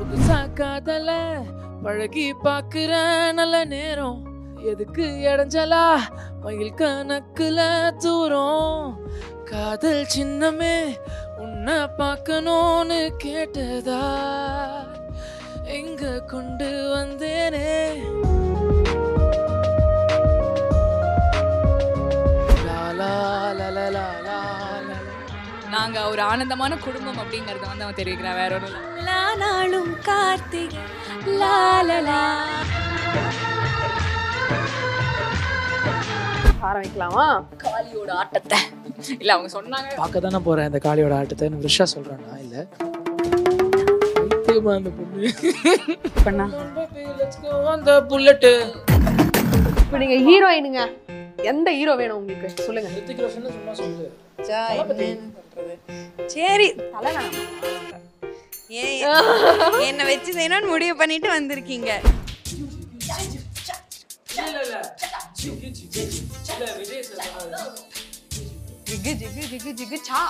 புதுசா காதல பழகி பாக்குற நல்ல நேரம். எதுக்கு இடைஞ்சலா மயில் கணக்குல தூரம். காதல் சின்னமே உன்னை பார்க்கணும்னு கேட்டதா? எங்க கொண்டு வந்தேனே? லாலா லலலா நாங்க ஒரு ஆனந்தமான குடும்பம் அப்படிங்கறத வந்து அவன் தெரிவிக்கிறான். வேற ஒரு நாளும் கார்த்திகை லாலலா ஆரம்பிக்கலாமா? காளியோட ஆட்டத்தை. இல்ல அவங்க சொன்னாங்க. பார்க்க தானே போறேன் இந்த காளியோட ஆட்டத்தை. நான் விஷா சொல்றேன்னா இல்ல. அந்த பொண்ணு. bullet. இப்போ நீங்க ஹீரோயினுங்க. எந்த ஹீரோ வேணும் உங்களுக்கு? சொல்லுங்க. ரித்திக் ரோஷன் சும்மா சொல்லு. சரி என்னை வச்சு செய்யணும்னு முடிவு பண்ணிட்டு வந்திருக்கீங்க. ஜிகு ஜிகு ஜிகு ஜிகு சா.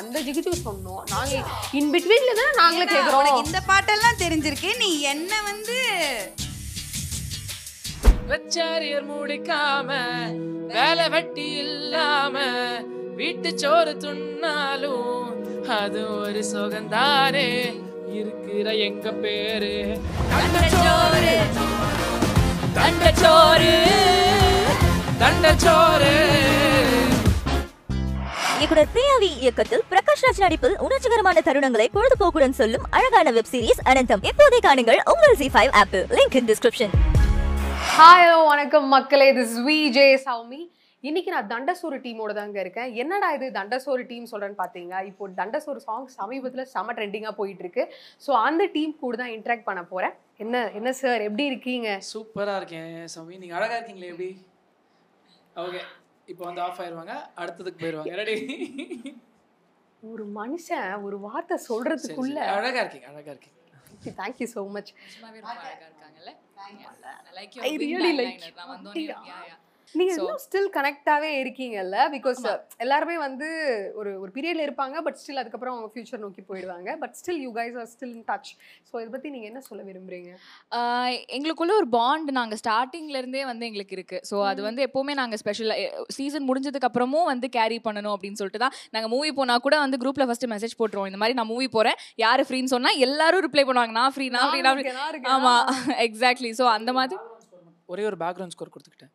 அந்த ஜிகு ஜிகு சொன்னோம். நாங்க இன் பிட்வீன்ல தானே நாங்களே கேக்குறோம். உனக்கு இந்த பாட்டெல்லாம் தெரிஞ்சிருக்கு. நீ என்ன வந்து வச்சாரியர் முடிக்காம வேலை வெட்டி இல்லாம வீட்டு சோறு துண்ணாலும் அது ஒரு சுகந்தானே இருக்கிற எங்க பேரு? தண்டச்சோறு. தண்டச்சோறு. தண்டச்சோறு. இயக்குனர் பிரியாவி இயக்கத்தில் பிரகாஷ் ராஜ் நடிப்பில் உணர்ச்சிகரமான தருணங்களை பொழுதுபோக்குடன் சொல்லும் அழகான வெப் சீரிஸ் அனந்தம். எப்போதை காணுங்கள் உங்கள் G five apple link in description hi வணக்கம் மக்களே. திஸ் வி ஜே சௌமி இன்னைக்கு நான் தண்டசோறு டீமோட தாங்க இருக்கேன். என்னடா இது தண்டசோறு டீம் சொல்றேன்னு பார்த்தீங்க இப்போ தண்டசோறு சாங் சமீபத்தில் செம ட்ரெண்டிங்காக போயிட்டு இருக்கு ஸோ அந்த டீம் கூட தான் இன்ட்ராக்ட் பண்ண போறேன். என்ன என்ன சார் எப்படி இருக்கீங்க? சூப்பரா இருக்கேன் சமி. நீங்க அழகா இருக்கீங்களே எப்படி? ஓகே இப்போ வந்து ஆஃப் ஆயிருவாங்க. அடுத்ததுக்கு போயிருவாங்க. ரெடி ஒரு மனுஷன் ஒரு வார்த்தை சொல்றதுக்குள்ள அழகா இருக்கீங்க அழகா இருக்கீங்க. தேங்க்யூ ஸோ மச் அழகா இருக்காங்கல்ல? I really like you. Yeah, yeah. நீங்க இன்னும் ஸ்டில் கனெக்டாவே இருக்கீங்கல்ல? பிகாஸ் எல்லாருமே வந்து ஒரு ஒரு பீரியட்ல இருப்பாங்க பட் ஸ்டில் அதுக்கப்புறம் அவங்க ஃபியூச்சர் நோக்கி போயிடுவாங்க. But still you guys are still in touch so இதை பத்தி நீங்க என்ன சொல்ல விரும்புறீங்க? எங்களுக்குள்ள ஒரு பாண்ட் நாங்க ஸ்டார்டிங்ல இருந்தே வந்து எங்களுக்கு இருக்கு. ஸோ அது வந்து எப்பவுமே நாங்க ஸ்பெஷல் சீசன் முடிஞ்சதுக்கு அப்புறமும் வந்து கேரி பண்ணணும் அப்படின்னு சொல்லிட்டு தான். நாங்க மூவி போனா கூட வந்து குரூப்ல ஃபர்ஸ்ட் மெசேஜ் போட்டுருவோம். இந்த மாதிரி நான் மூவி போறேன். யாரு ஃப்ரீன்னு சொன்னா எல்லாரும் ரிப்ளை பண்ணுவாங்க. நான் ஃப்ரீ நான் ஃப்ரீ நான். ஆமா. எக்ஸாக்ட்லி ஸோ அந்த மாதிரி ஒரே ஒரு பேக்ரவுண்ட் ஸ்கோர் கொடுத்துக்கிட்டேன்.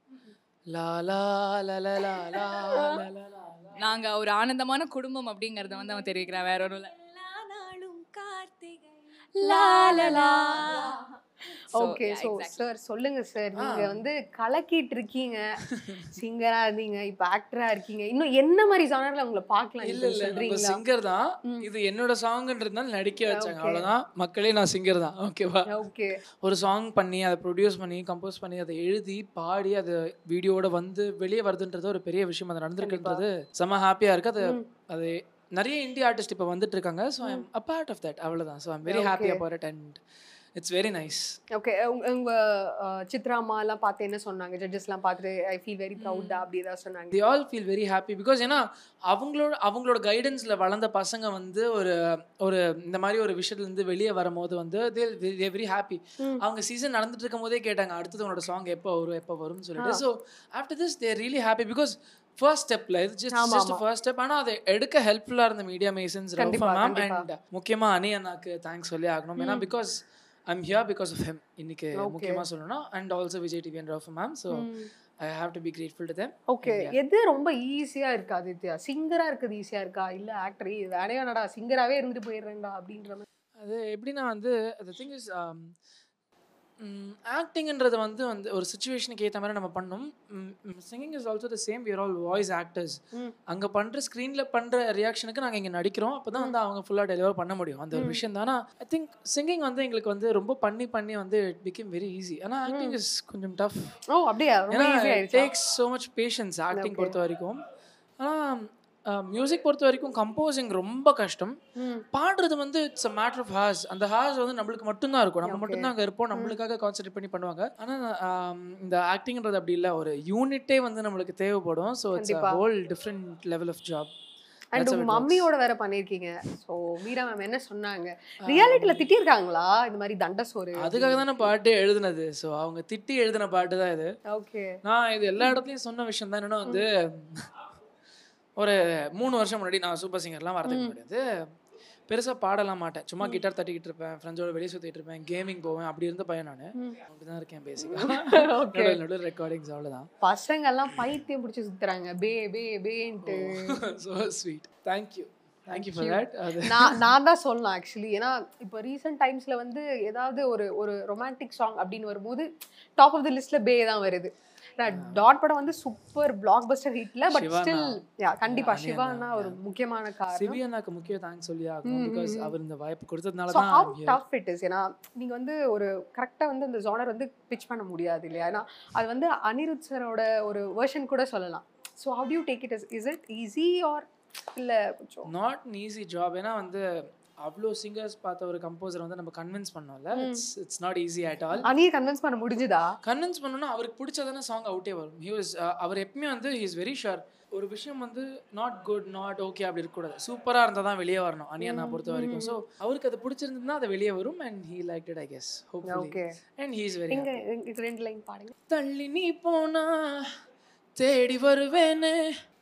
நாங்க ஒரு ஆனந்தமான குடும்பம் அப்படிங்கறத வந்து அவன் தெரிவிக்கிறான் வேற ஒரு நாளும் கார்த்திகை. லாலலா ஓகே ஸோ சார் சொல்லுங்க சார் நீங்க வந்து கலக்கிட்டு இருக்கீங்க. சிங்கரா இருந்தீங்க இப்போ ஆக்டரா இருக்கீங்க. இன்னும் என்ன மாதிரி ஜானர்ல உங்களை பார்க்கலாம் இல்ல இல்ல சிங்கர் தான். இது என்னோட சாங்ன்றதுனால நடிக்க வச்சாங்க. Okay. அவ்வளவுதான். மக்களே நான் சிங்கர் தான். ஓகேவா ஓகே ஒரு சாங் பண்ணி அதை ப்ரொடியூஸ் பண்ணி கம்போஸ் பண்ணி அதை எழுதி பாடி அது வீடியோட வந்து வெளியே வருதுன்றது ஒரு பெரிய விஷயம். அது நடந்திருக்குன்றது செம ஹாப்பியா இருக்கு. அது. அது நிறைய இந்திய ஆர்டிஸ்ட் இப்போ வந்துட்டு இருக்காங்க. So I'm a part of that அவ்வளவுதான். So I'm very happy. About and it's very nice okay உங்க அஹ், சித்ரா அம்மா எல்லாம் பார்த்து என்ன சொன்னாங்க? ஜட்ஜஸ் எல்லாம் பார்த்துட்டு ஐ ஃபீல் வெரி ப்ரௌட் அப்படி ஏதாவது சொன்னாங்க. They all feel very happy because ஏன்னா அவங்களோட அவங்களோட கைடன்ஸில் வளர்ந்த பசங்க வந்து ஒரு ஒரு இந்த மாதிரி ஒரு விஷயத்துலேருந்து வெளியே வரும்போது வந்து தே வெரி ஹாப்பி. அவங்க சீசன் நடந்துட்டு இருக்கும் போதே கேட்டாங்க அடுத்தது உன்னோட சாங் எப்போ வரும் எப்போ வரும்னு சொல்லிட்டு. So after this there really happy because first ஸ்டெப்ல இது ஜஸ்ட் ஜஸ்ட். ஃபர்ஸ்ட் ஸ்டெப் ஆனால் அதை எடுக்க ஹெல்ப்ஃபுல்லாக இருந்த மீடியா மேசன்ஸ் மேம். அண்ட் முக்கியமாக அனி அண்ணாக்கு தேங்க்ஸ் சொல்லி ஆகணும். ஏன்னா because I'm here because of him இன்னைக்கு. முக்கியமாக சொல்லணும் and also Vijay TV and Rafu ma'am so I have to be grateful to them okay எது ரொம்ப ஈஸியா இருக்கா ஆதித்யா? சிங்கரா இருக்குது ஈஸியா இருக்கா? இல்ல ஆக்டர் வேலையானடா சிங்கராவே இருந்துட்டு போயிடுறேன்டா அப்படின்ற மாதிரி. அது எப்படின்னா வந்து the திங் இஸ் ஆக்டிங்ன்றது வந்து வந்து ஒரு சுச்சுவேஷனுக்கு ஏற்ற மாதிரி நம்ம பண்ணணும். Singing is also the same where all voice actors. அங்கே பண்ணுற ஸ்க்ரீனில் பண்ணுற ரியாக்ஷனுக்கு நாங்கள் இங்கே நடிக்கிறோம். அப்போ தான் வந்து அவங்க ஃபுல்லாக டெலிவர் பண்ண முடியும். அந்த ஒரு விஷயம் தானே? ஐ திங்க் சிங்கிங் வந்து எங்களுக்கு வந்து ரொம்ப பண்ணி பண்ணி வந்து இட் பிகேம் வெரி ஈஸி ஆனால் ஆக்டிங் இஸ் கொஞ்சம் டஃப் ஓ அப்படியா? Takes so much patience acting. பொறுத்த வரைக்கும். ஆனால் மியூசிக் பொறுத்த வரைக்கும் கம்போசிங் ரொம்ப கஷ்டம். பாடுறது வந்து it's a matter of hours அந்த ஹார்ஸ் வந்து நம்மளுக்கு மட்டும்தான் இருக்கும். நம்ம. மட்டும்தான் அங்கே இருப்போம். நம்மளுக்காக கான்சென்ட்ரேட் பண்ணி பண்ணுவாங்க. ஆனால் இந்த ஆக்டிங்ன்றது அப்படி இல்லை. ஒரு யூனிட்டே வந்து நம்மளுக்கு தேவைப்படும். So it's. Whole different level of job and உங்க. மம்மியோட வேற பண்ணிருக்கீங்க சோ மீரா மேம் என்ன சொன்னாங்க? ரியாலிட்டில திட்டிருக்காங்களா இந்த மாதிரி தண்ட சோறு? அதுக்காக தானே பாட்டு எழுதுனது. ஸோ அவங்க திட்டி எழுதின பாட்டு தான் இது. ஓகே நான் இது எல்லா இடத்துலையும் சொன்ன விஷயம் தான். என்னன்னா வந்து ஒரு மூணு வருஷம் முன்னாடி நான் சூப்பர் சிங்கர்லாம் வரதுக்கு வந்து பெருசாக பாடலாம் மாட்டேன். சும்மா கிட்டார் தட்டிக்கிட்டு இருப்பேன் ஃப்ரெண்ட்ஸோட வெளியே சுற்றிட்டு இருப்பேன் கேமிங் போவேன் அப்படி இருந்த பையன் நான். அப்படி தான் இருக்கேன் பேசிக்காக. நடுவில் நடுவில் ரெக்கார்டிங்ஸ் அவ்வளோதான் பசங்க எல்லாம் பைத்தியம் பிடிச்சி சுத்துறாங்க. பே பே பேன்ட்டு. ஸோ ஸ்வீட் தேங்க்யூ நான் நான் தான் சொல்லலாம் ஆக்சுவலி ஏன்னா இப்போ ரீசெண்ட் டைம்ஸ்ல வந்து ஏதாவது ஒரு ஒரு ரொமான்டிக் சாங் அப்படின்னு வரும்போது டாப் ஆஃப் த லிஸ்ட்ல பே தான் வருது. டாட் படம் வந்து சூப்பர் பிளாக் பஸ்டர் ஹிட்ல பட். ஸ்டில் கண்டிப்பா சிவானா ஒரு. முக்கியமான காரணம் சிவியனாக்கு முக்கிய தேங்க்ஸ் சொல்லி ஆகணும் ம், பிகாஸ். அவர் இந்த வாய்ப்பு கொடுத்ததுனால தான் ஹவு. டஃப் இட் இஸ் ஏன்னா நீங்கள் வந்து ஒரு கரெக்டாக வந்து அந்த ஜானர் வந்து பிச் பண்ண முடியாது இல்லையா ஏன்னா அது வந்து அனிருத் சரோட ஒரு வெர்ஷன் கூட சொல்லலாம் so how to take it is is it easy or இல்லை கொஞ்சம் நாட் ஈஸி ஜாப் ஏன்னா வந்து அவ்வளோ சிங்கர்ஸ் பார்த்த ஒரு கம்போசர் வந்து நம்ம கன்வின்ஸ் பண்ணோம்ல. It's it's not easy at all அனியை convince பண்ண முடிஞ்சுதா? கன்வின்ஸ் பண்ணணும்னா அவருக்கு பிடிச்சதான சாங் அவுட்டே வரும். ஹி வாஸ் அவர் எப்பவுமே வந்து ஹி இஸ் வெரி ஷுர் ஒரு விஷயம் வந்து நாட் குட் நாட் ஓகே அப்படி இருக்கக்கூடாது. சூப்பராக இருந்தால் தான் வெளியே வரணும். அனியனா பொறுத்த வரைக்கும். ஸோ அவருக்கு அது பிடிச்சிருந்ததுன்னா அது வெளியே வரும் and he like it I guess okay and he is very ரெண்டு லைன் பாடுங்க தள்ளி நீ போனா தேடி வருவேனே.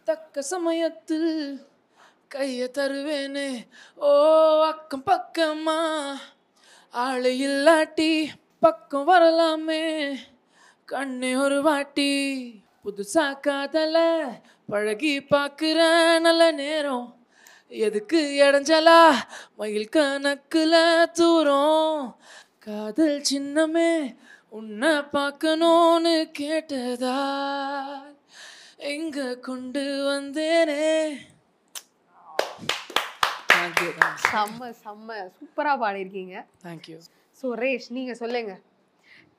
தக்க சமயத்தில் கையை தருவேனே. ஓ அக்கம் பக்கமா. ஆளு இல்லாட்டி பக்கம் வரலாமே. கண்ணே ஒரு வாட்டி. புதுசா காதல பழகி பார்க்குற நல்ல நேரம். எதுக்கு இடைஞ்சலா? மயில் கணக்குல தூரம். காதல் சின்னமே உன்னை பார்க்கணும்னு கேட்டதா? எங்க கொண்டு வந்தேனே? தேங்க்யூ செம்ம செம்ம சூப்பரா பாடியிருக்கீங்க. தேங்க்யூ ஸோ ரேஷ் நீங்க சொல்லுங்க.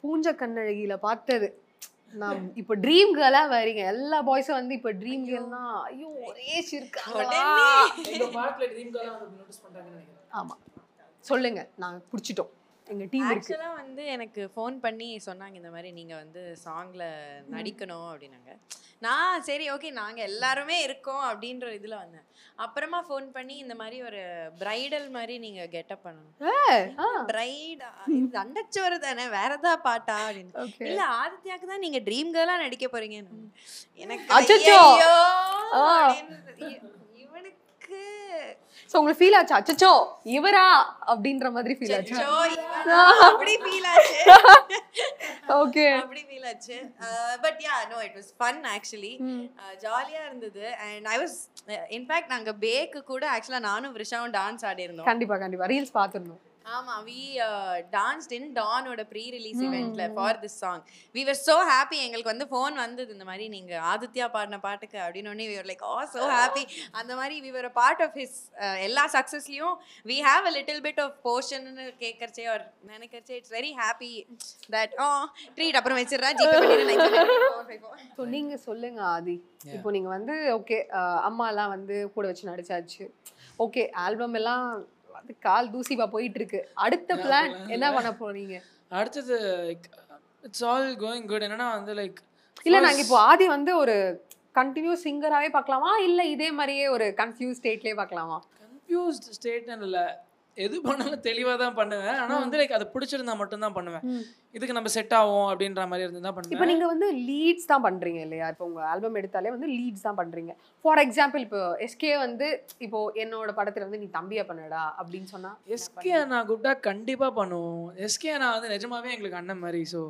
பூஞ்ச கண்ணழகியில பார்த்தது. நான் இப்போ ட்ரீம் கேர்லா வரீங்க. எல்லா பாய்ஸும் வந்து இப்போ ட்ரீம் கேர்ல் தான். ஐயோ ரேஷ் இருக்காங்களா இந்த பாட்டில் ட்ரீம் காலம் நோட்டீஸ் பண்ணுறாங்கன்னு நினைக்கிறேன். ஆமா. சொல்லுங்க. நாங்க பிடிச்சிட்டோம். எங்க டீம் ஆக்சுவலாக வந்து எனக்கு ஃபோன் பண்ணி சொன்னாங்க இந்த மாதிரி நீங்கள் வந்து சாங்கில் நடிக்கணும் அப்படின்னாங்க. நான் சரி ஓகே நாங்கள் எல்லாருமே இருக்கோம் அப்படின்ற இதில் வந்தேன். அப்புறமா ஃபோன் பண்ணி இந்த மாதிரி ஒரு பிரைடல் மாதிரி நீங்கள் கெட்டப் பண்ணணும். பிரைடா இது அண்டச்சோறு தானே வேற ஏதாவது பாட்டா அப்படின்னு. இல்ல ஆதித்யாக்கு தான் நீங்க ட்ரீம் கேர்லா நடிக்க போறீங்க எனக்கு ஸோ உங்களுக்கு ஃபீல் ஆச்சு? அச்சச்சோ இவரா? அப்படின்ற மாதிரி ஃபீல் ஆச்சு? அச்சோ? அப்படி ஃபீல் ஆச்சு. ஓகே அப்படி ஃபீல் ஆச்சு. But ya no it was fun actually ஜாலியா இருந்தது. And I was in fact நாங்க பேக்கு கூட ஆக்சுவலா நானும் விஷாவும் டான்ஸ் ஆடி இருந்தோம் கண்டிப்பா கண்டிப்பா. ரீல்ஸ் பார்த்துருந்தோம். ஆமா வி டான்ஸ்ட் இன் டானோட pre release இவெண்ட்ல for this song we were so happy எங்களுக்கு வந்து ஃபோன் வந்தது இந்த மாதிரி நீங்க ஆதித்யா பாடின பாட்டுக்கு அப்படின்னு we like ah so happy அந்த மாதிரி we were part of his எல்லா சக்ஸஸ்லயும் we have a little bit of portion கேட்கறச்சே ஒரு நினைக்கிறச்சே it's very happy that a treat அப்புறம் வச்சிடுறேன் ஜிபே பண்ணிடுறேன் ஸோ நீங்க சொல்லுங்க ஆதி. இப்போ நீங்க வந்து ஓகே அம்மா எல்லாம் வந்து கூட வச்சு நடிச்சாச்சு. ஓகே ஆல்பம் எல்லாம் அது கால் தூசிபா போயிட்டு இருக்கு அடுத்த பிளான் என்ன பண்ண போறீங்க? அடுத்தது இட்ஸ் ஆல் கோயிங் குட் என்னன்னா வந்து லைக் இல்ல நாங்க இப்போ ஆதி வந்து ஒரு கண்டினியூஸ் சிங்கராவே பார்க்கலாமா? இல்ல இதே மாதிரியே ஒரு கன்ஃபியூஸ் ஸ்டேட்லயே பார்க்கலாமா? கன்ஃபியூஸ்ட் ஸ்டேட்னு இல்லை. எது பண்ணாலும் தெளிவாக தான் பண்ணுவேன். ஆனால் வந்து லைக் அது பிடிச்சிருந்தா மட்டும்தான் பண்ணுவேன். இதுக்கு நம்ம செட் ஆகும் அப்படின்ற மாதிரி இருந்து தான் இப்போ பண்ணுவேன் நீங்க வந்து லீட்ஸ் தான் பண்றீங்க இல்லையா? இப்போ உங்க ஆல்பம் எடுத்தாலே வந்து லீட்ஸ் தான் பண்றீங்க. ஃபார் எக்ஸாம்பிள் இப்போ எஸ்கே வந்து இப்போ என்னோட படத்துல வந்து நீ தம்பியா பண்ணடா அப்படின்னு சொன்னா எஸ்கே அண்ணா கூப்பிட்டா கண்டிப்பாக பண்ணுவோம். எஸ்கே அண்ணா வந்து நிஜமாவே எங்களுக்கு அண்ணன் மாதிரி ஸோ.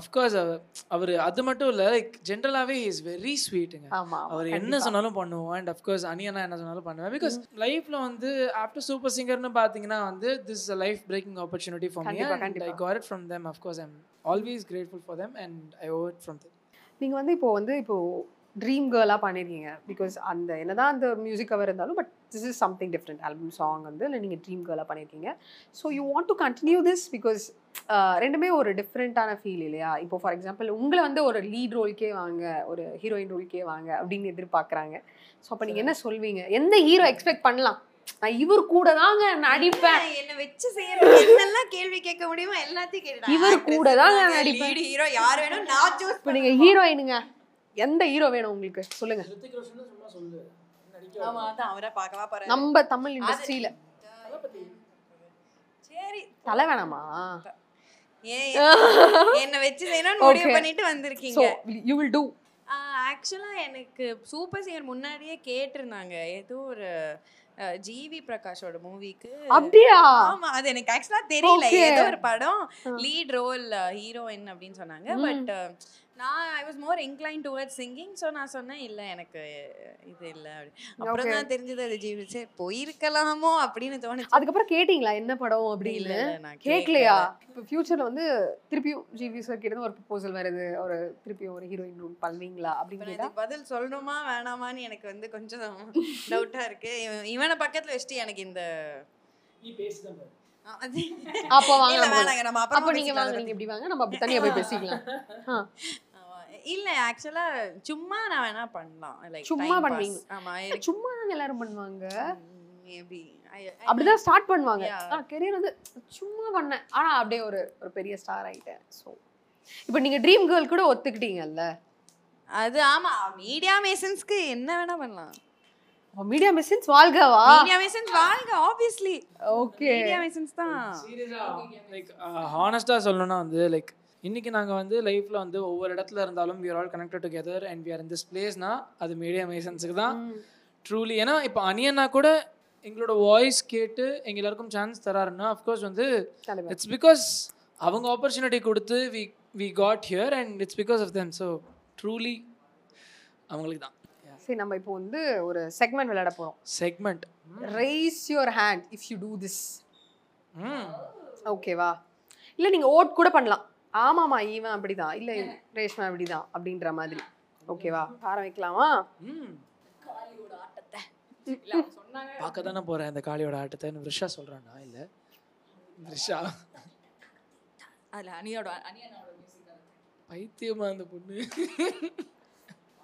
அஃப்கோர்ஸ் அவர் அது மட்டும் இல்லை லைக் ஜென்ரலாகவே இஸ் வெரி ஸ்வீட்டுங்க அவர் என்ன சொன்னாலும் பண்ணுவோம். அண்ட் அஃப்கோர்ஸ் அனியனா என்ன சொன்னாலும் பண்ணுவேன். பிகாஸ் லைஃப்ல வந்து ஆஃப்டர் சூப்பர் சிங்கர்னு பார்த்தீங்கன்னா வந்து this a life breaking opportunity for me and I. Got it from them of course I'm always grateful for them and I it from them நீங்க வந்து இப்போ வந்து இப்போ ட்ரீம் கேர்லாக பண்ணியிருக்கீங்க பிகாஸ் அந்த என்னதான் அந்த மியூசிக் கவர் இருந்தாலும் but this is something different album song வந்து இல்லை நீங்கள் ட்ரீம் கேர்லாக பண்ணியிருக்கீங்க so you want to continue this because ரெண்டுமே ஒரு டிஃப்ரெண்ட்டான ஃபீல் இல்லையா? இப்போ ஃபார் எக்ஸாம்பிள் உங்களை வந்து ஒரு லீட் ரோல்க்கே வாங்க ஒரு ஹீரோயின் ரோல்க்கே வாங்க அப்படின்னு எதிர்பார்க்குறாங்க. ஸோ அப்போ நீங்கள் என்ன சொல்வீங்க? எந்த ஹீரோ எக்ஸ்பெக்ட் பண்ணலாம்? நான் இவர் கூட தாங்க நடிப்பேன். என்ன வச்சு செய்யறது? என்னெல்லாம் கேள்வி கேட்க முடியுமோ எல்லாத்தையும் கேட்டுட்டேன் இவர் கூட தாங்க நடிப்பேன். ஹீரோ யார் வேணும்? நான் சூஸ் நீங்கள் ஹீரோயினுங்க எந்த ஹீரோ வேணும் உங்களுக்கு? சொல்லுங்க. ஆமா அதான் அவரை பார்க்கவா நம்ம தமிழ் இண்டஸ்ட்ரியில சரி தலை வேணாமா என்ன வச்சு செய்யணும்னு முடிவு. பண்ணிட்டு வந்திருக்கீங்க. யூ வில் டூ ஆக்சுவலா எனக்கு சூப்பர் சிங்கர் முன்னாடியே கேட்டிருந்தாங்க. ஏதோ ஒரு ஜிவி பிரகாஷோட மூவிக்கு. அப்படியா? ஆமா அது எனக்கு ஆக்சுவலா தெரியல. ஏதோ ஒரு படம். லீட் ரோல் ஹீரோயின் அப்படின்னு சொன்னாங்க. பட் நான் I was more incline towards singing so நான் சொன்னேன் இல்ல எனக்கு இது இல்ல. அப்படி. அப்புறம். தான் தெரிஞ்சது அது ஜிவி சரி போயிருக்கலாமோ? அப்படின்னு தோணுச்சு. அதுக்கப்புறம் கேட்டிங்களா என்ன படம்? அப்படின்னு இல்ல நான் கேட்கலையா கேட்கல. இப்போ ஃபியூச்சர்ல வந்து திருப்பியும் ஜிவி சார் கிட்ட ஒரு ப்ரொபோசல் வருது ஒரு திருப்பியும் ஒரு ஹீரோயின் ரோல் பண்ணுவீங்களா? அப்படின்னு பதில் சொல்லணுமா வேணாமான்னு எனக்கு வந்து கொஞ்சம் டவுட்டா இருக்கு. இவன்- பக்கத்துல வச்சுட்டு எனக்கு இந்த அப்போ வாங்க நம்ம அப்போ நீங்க வாங்க நீங்க இப்படி வாங்க நம்ம அப்படி தனியா போய் பேசிக்கலாம். இல்ல ஆக்சுவலா சும்மா நான் வேணா பண்ணலாம். லைக் சும்மா பண்ணுவீங்க. ஆமா சும்மா தானே எல்லாரும் பண்ணுவாங்க. மேபி அப்படிதான் ஸ்டார்ட் பண்ணுவாங்க. கெரியர் வந்து சும்மா பண்ணேன். ஆனா அப்படியே ஒரு ஒரு பெரிய ஸ்டார் ஆயிட்டேன். ஸோ இப்போ நீங்க ட்ரீம் கேர்ள் கூட ஒத்துக்கிட்டீங்கல்ல? அது ஆமா மீடியா மேசன்ஸ்க்கு என்ன வேணா பண்ணலாம். மீடியா மிஷின்ஸ் வாழ்கவா? மீடியா மேசன்ஸ் வாழ்க ஆப்வியஸ்லி ஓகே மீடியா மேசன்ஸ் தான். லைக் ஹானஸ்டாக சொல்லணும்னா வந்து லைக் இன்னைக்கு நாங்கள் வந்து லைஃப்பில் வந்து ஒவ்வொரு இடத்துல இருந்தாலும் we are all connected together and we are in this பிளேஸ்னா அது மீடியா மேசன்ஸுக்கு தான். ட்ரூலி ஏன்னா இப்போ அனியனா கூட எங்களோட வாய்ஸ் கேட்டு எங்க எல்லாருக்கும் சான்ஸ் தராருன்னா அஃப்கோர்ஸ் வந்து. இட்ஸ் பிகாஸ் அவங்க ஆப்பர்ச்சுனிட்டி கொடுத்து we we got here and it's because of them so truly அவங்களுக்கு தான். சரி நம்ம இப்போ வந்து ஒரு செக்மெண்ட் விளையாட போறோம். Segment raise your hand if you do this ஓகேவா இல்ல நீங்க ஓட் கூட பண்ணலாம். ஆமாமா இவன் அப்படிதான். இல்ல ரேஷ்மா அப்படிதான் அப்படின்ற மாதிரி. ஓகேவா? ஆரம்பிக்கலாமா ம். பார்க்க தானே போகிறேன் இந்த காளியோட ஆட்டத்தைன்னு ரிஷா சொல்கிறானா இல்லை. ரிஷா. அதுல அனியோட பைத்தியமா அந்த பொண்ணு.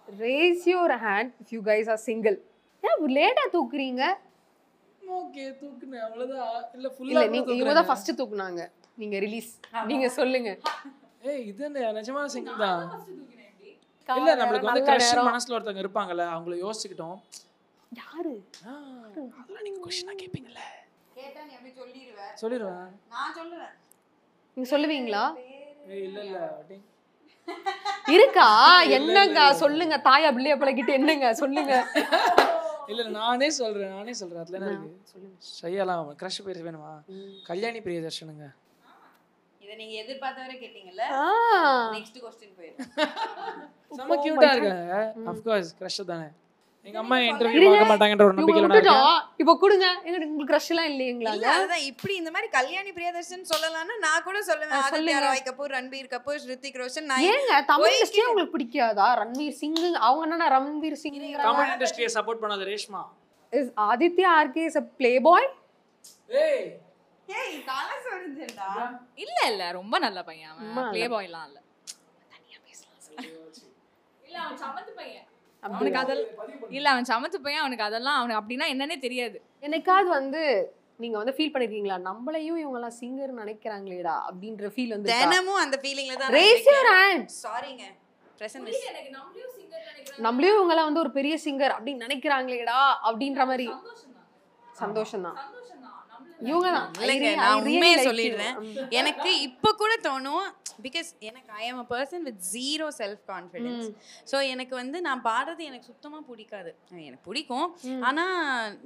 Raise your hand if you guys are single ஏன் லேட்டா தூக்குறீங்க? ஓகே தூக்குனேன். அவ்வளோதான் இல்லை இல்ல ஃபுல்லாக நீங்க இவங்க தான் ஃபர்ஸ்ட் தூக்குனாங்க. நீங்க ரிலீஸ் நீங்க சொல்லுங்க. ஏய் இது என்ன? நிஜமா சிங்கிள் தான் இல்ல நம்மளுக்கு வந்து கிரஷ். மனசுல ஒருத்தவங்க இருப்பாங்கல்ல அவங்கள யோசிச்சுக்கிட்டோம். யாரு? ஆ, அதெல்லாம் நீங்க கொஸ்டினா கேப்பீங்கல்ல. கேட்டா நீ அப்படி சொல்லிடுவேன் சொல்லிடுவேன் நான் சொல்லுவேன். நீங்க சொல்லுவீங்களா? ஏய் இல்ல இல்ல இருக்கா? என்னங்க? சொல்லுங்க. தாயா பிள்ளைய பழகிட்டு என்னங்க? சொல்லுங்க. இல்ல நானே சொல்றேன் நானே சொல்றேன். அதுல என்ன இருக்கு? ஷையெல்லாம் கிரஷ் பேர் வேணுமா? கல்யாணி பிரியதர்ஷனுங்க. இதை நீங்க எதிர்பார்த்தவரை கேட்டீங்கல்ல நெக்ஸ்ட் கொஸ்டின் போயிரு செம்ம கியூட்டா இருக்காங்க ஆஃப் கோர்ஸ் கிரஷ் தானே. எங்க அம்மா இன்டர்வியூ. பார்க்க மாட்டாங்கன்ற ஒரு நம்பிக்கையில இப்போ கொடுங்க. எங்க உங்களுக்கு க்ரஷ் எல்லாம் இல்லைங்களா இல்ல அதுதான். இப்படி இந்த மாதிரி கல்யாணி பிரியதர்ஷன் சொல்லலாம்னா நான் கூட சொல்லுவேன். ஆதித்யா. ராய் கபூர் ரன்பீர் கபூர் ஸ்ருத்திக் ரோஷன் நான் ஏங்க தமிழ் இண்டஸ்ட்ரியே உங்களுக்கு பிடிக்காதா? ரன்வீர் சிங் அவங்க என்ன ரன்வீர் சிங் தமிழ் இண்டஸ்ட்ரியை சப்போர்ட் பண்ணாத Reshma. Is Aditya RK is a play boy ஏய் ஏய் தலை சொரிஞ்சேன்டா இல்ல இல்ல ரொம்ப நல்ல பையன் ரொம்ப அவன் ப்ளே பாய்லாம் இல்ல. இல்ல அவன் சமத்து பையன். அவனுக்கு அதெல்லாம் இல்ல அவன் சமத்து பையன் அவனுக்கு அதெல்லாம் அவனுக்கு அப்படின்னா என்னன்னே தெரியாது. என்னைக்காவது வந்து நீங்க வந்து ஃபீல் பண்ணிருக்கீங்களா? நம்மளையும் இவங்க எல்லாம் சிங்கர் நினைக்கிறாங்களேடா அப்படின்ற ஃபீல் வந்து தினமும் அந்த ஃபீலிங்ல தான் ரேஸ் யுவர் ஹேண்ட் சாரிங்க நம்மளையும் இவங்க எல்லாம் வந்து ஒரு பெரிய சிங்கர் அப்படின்னு நினைக்கிறாங்களேடா அப்படின்ற மாதிரி. சந்தோஷம் தான் இவங்க தான் இல்லைங்க நான் உண்மையை சொல்லிடுறேன். எனக்கு இப்போ கூட தோணும் பிகாஸ் எனக்கு I am a person with zero self confidence so எனக்கு வந்து நான் பாடுறது எனக்கு சுத்தமாக பிடிக்காது. எனக்கு பிடிக்கும். ஆனா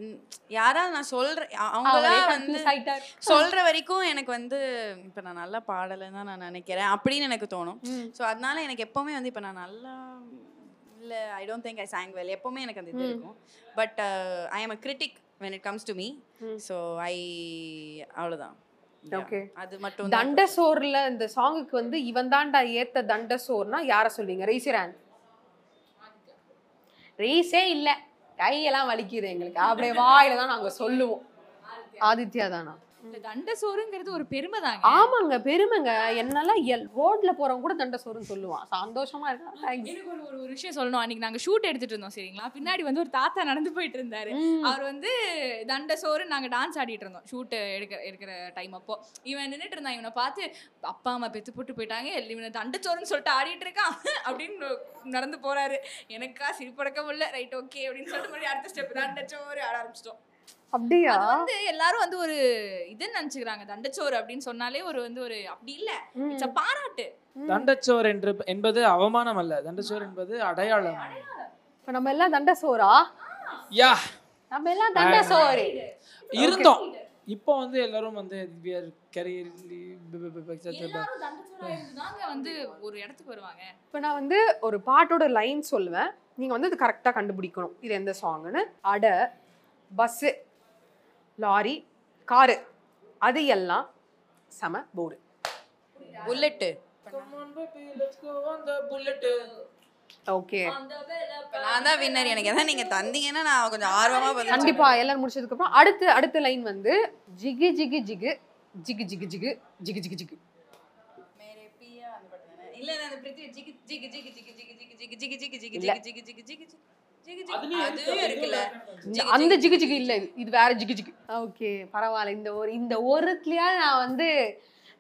ம், யாராவது நான் சொல்றேன் அவங்களா வந்து சொல்ற வரைக்கும் எனக்கு வந்து இப்போ நான் நல்லா பாடலைன்னு தான் நான் நினைக்கிறேன் அப்படின்னு எனக்கு தோணும். ஸோ அதனால எனக்கு எப்பவுமே வந்து இப்போ நான் நல்லா இல்லை I don't think I sang well எப்பவுமே எனக்கு அந்த இது இருக்கும். But I am a critic when it comes to me so I அவ்வளோதான். Okay. அது மட்டும் தான் தண்டசோர்ல இந்த சாங்குக்கு வந்து இவன் தான்டா ஏத்த தண்டசோர்னா யார சொல்வீங்க? ரேசிரான் ரேஸே இல்ல. கையெல்லாம் வலிக்குது எங்களுக்கு. அப்படியே வாயில தான் நாங்க சொல்லுவோம். ஆதித்யா தானா? இந்த தண்ட சோறுங்கிறது ஒரு பெருமை தாங்க. ஆமாங்க பெருமைங்க. என்னெல்லாம் எல் ரோட்ல போறவங்க கூட தண்ட சோறுன்னு சொல்லுவான். சந்தோஷமா இருக்கா எனக்கு ஒரு ஒரு- விஷயம் சொல்லணும். அன்னைக்கு நாங்க ஷூட் எடுத்துட்டு இருந்தோம் சரிங்களா? பின்னாடி வந்து ஒரு தாத்தா நடந்து போயிட்டு இருந்தாரு. அவர் வந்து தண்ட சோறு நாங்க டான்ஸ் ஆடிட்டு இருந்தோம். ஷூட் எடுக்கிற எடுக்கிற டைம் அப்போ. இவன் நின்னுட்டு இருந்தான். இவனை பார்த்து அப்பா அம்மா பெத்து போட்டு போயிட்டாங்க. இவனை தண்ட சோறுன்னு சொல்லிட்டு ஆடிட்டு இருக்கான். அப்படின்னு நடந்து போறாரு. எனக்கா சிரிப்படக்கம் இல்ல. ரைட் ஓகே அப்படின்னு சொல்லிட்டு மறுபடியும் அடுத்த ஸ்டெப் தண்ட சோறு ஆட ஆரம்பிச்சிட்டோம். அப்படியா? வந்து எல்லாரும் வந்து ஒரு இதுன்னு நினைச்சுக்கிறாங்க தண்டச்சோறு அப்படின்னு சொன்னாலே ஒரு வந்து ஒரு அப்படி இல்ல. இட்ஸ் பாராட்டு. தண்டச்சோர் என்று என்பது அவமானம் அல்ல. தண்டச்சோர் என்பது அடையாளம். இப்ப நம்ம எல்லாம் தண்ட சோறா யா. நம்ம எல்லாம் தண்ட சோறு இருந்தோம். இப்போ வந்து எல்லாரும் வந்து தண்டச்சோறா இருந்துதாங்க வந்து ஒரு இடத்துக்கு வருவாங்க. இப்போ நான் வந்து ஒரு பாட்டோட லைன் சொல்லுவேன். நீங்க வந்து அது கரெக்டா கண்டுபிடிக்கணும். இது எந்த சாங்னு அடை பஸ்ஸு லாரி காரு அது எல்லாம் செம போர்டு புல்லட்டு ஓகே நான் தான் வின்னர் எனக்கு எதாவது நீங்க தந்தீங்கன்னா நான் கொஞ்சம் ஆர்வமா கண்டிப்பா எல்லாரும் முடிச்சதுக்கு அப்புறம் அடுத்து அடுத்த லைன் வந்து ஜிகு ஜிகு ஜிகு ஜிகு ஜிகு ஜிகு ஜிகு ஜிகு ஜிகு? இல்ல அந்த பிரித்வி ஜிகு ஜிகு ஜிகு ஜிகு ஜிகு ஜிகு ஜிகு ஜிகு ஜிகு ஜிகு இல்ல. ஜிகு ஜிகு ஜிகு அந்த ஜிகு ஜிகு இல்ல இது இது வேற ஜிகு ஜிகு ஓகே பரவாயில்ல இந்த ஒரு இந்த ஒருத்துலயா நான் வந்து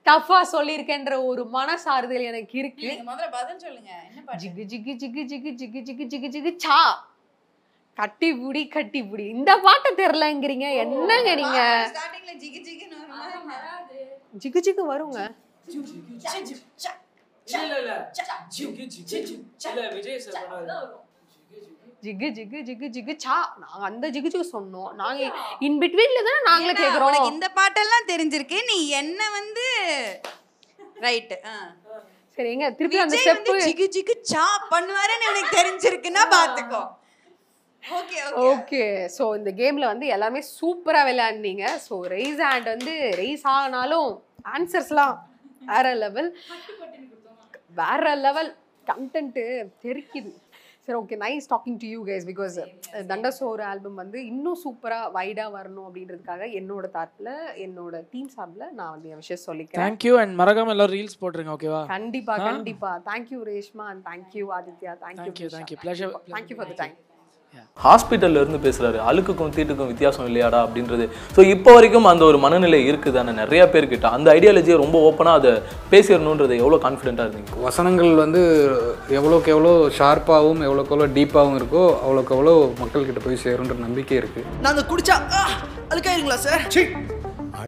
டஃபா சொல்லியிருக்கேன்ற ஒரு மனசாறுதல் எனக்கு இருக்கு நீங்க முதல்ல பதில் சொல்லுங்க என்ன பாட்டு ஜிகு ஜிகு ஜிகு ஜிகு ஜிகு ஜிகு ஜிகு ஜிகு சா கட்டி புடி கட்டி புடி இந்த பாட்டு தெரியலங்கிறீங்க என்னங்க நீங்க ஸ்டார்டிங்ல ஜிகு ஜிகு ஜிகு வருங்க இல்ல இல்ல ஜிகு ஜிகு ஜிகு. இல்ல விஜய் சார். ஜிகு ஜிகு ஜிகு ஜிகு சா. நாங்க அந்த ஜிகு ஜிகு சொன்னோம். நாங்க இன் பிட்வீன்ல தானே நாங்களே கேக்குறோம். இந்த பாட்டெல்லாம் தெரிஞ்சிருக்கு. நீ என்ன வந்து ரைட் சரி எங்க திருப்பி அந்த ஸ்டெப் ஜிகு ஜிகு சா பண்ணுவாருன்னு எனக்கு தெரிஞ்சிருக்குன்னா பாத்துக்கோ. ஓகே ஸோ இந்த கேம்ல வந்து எல்லாமே சூப்பரா விளையாடுனீங்க. ஸோ ரைஸ் ஹேண்ட் வந்து ரைஸ் ஆனாலும் ஆன்சர்ஸ்லாம் வேற லெவல் வேற லெவல் கண்டென்ட்டு தெரிக்குது. சரி okay nice talking to you guys because தண்டசோர் album வந்து இன்னும் சூப்பராக வைடாக வரணும் அப்படின்றதுக்காக என்னோட தாட்டில் என்னோட டீம் சார்பில் நான் வந்து என் விஷயம் சொல்லிக்கிறேன். தேங்க்யூ அண்ட் மறக்காம எல்லாரும் ரீல்ஸ் போட்டுருங்க ஓகேவா கண்டிப்பா ஆ. கண்டிப்பா. Thank you Reshma and thank you Aditya. Thank you Thank you, thank you. Pleasure. Thank you for the time ஹாஸ்பிட்டல்ல இருந்து பேசுறாரு. அழுக்குக்கும் தீட்டுக்கும் வித்தியாசம் இல்லையாடா அப்படின்றது. ஸோ இப்போ வரைக்கும் அந்த ஒரு மனநிலை இருக்குதானே? நிறைய பேர்கிட்ட அந்த ஐடியாலஜியை ரொம்ப ஓப்பனாக அதை பேசிடணுன்றது எவ்வளோ கான்ஃபிடென்ட்டாக இருந்தீங்க? வசனங்கள் வந்து எவ்வளோக்கு எவ்வளோ ஷார்ப்பாகவும் எவ்வளோக்கு எவ்வளோ டீப்பாகவும் இருக்கோ அவ்வளோக்கு எவ்வளோ மக்கள்கிட்ட போய் சேருன்ற நம்பிக்கை இருக்குது நாங்க குடிச்சா அழுக்காயிருங்களா சார்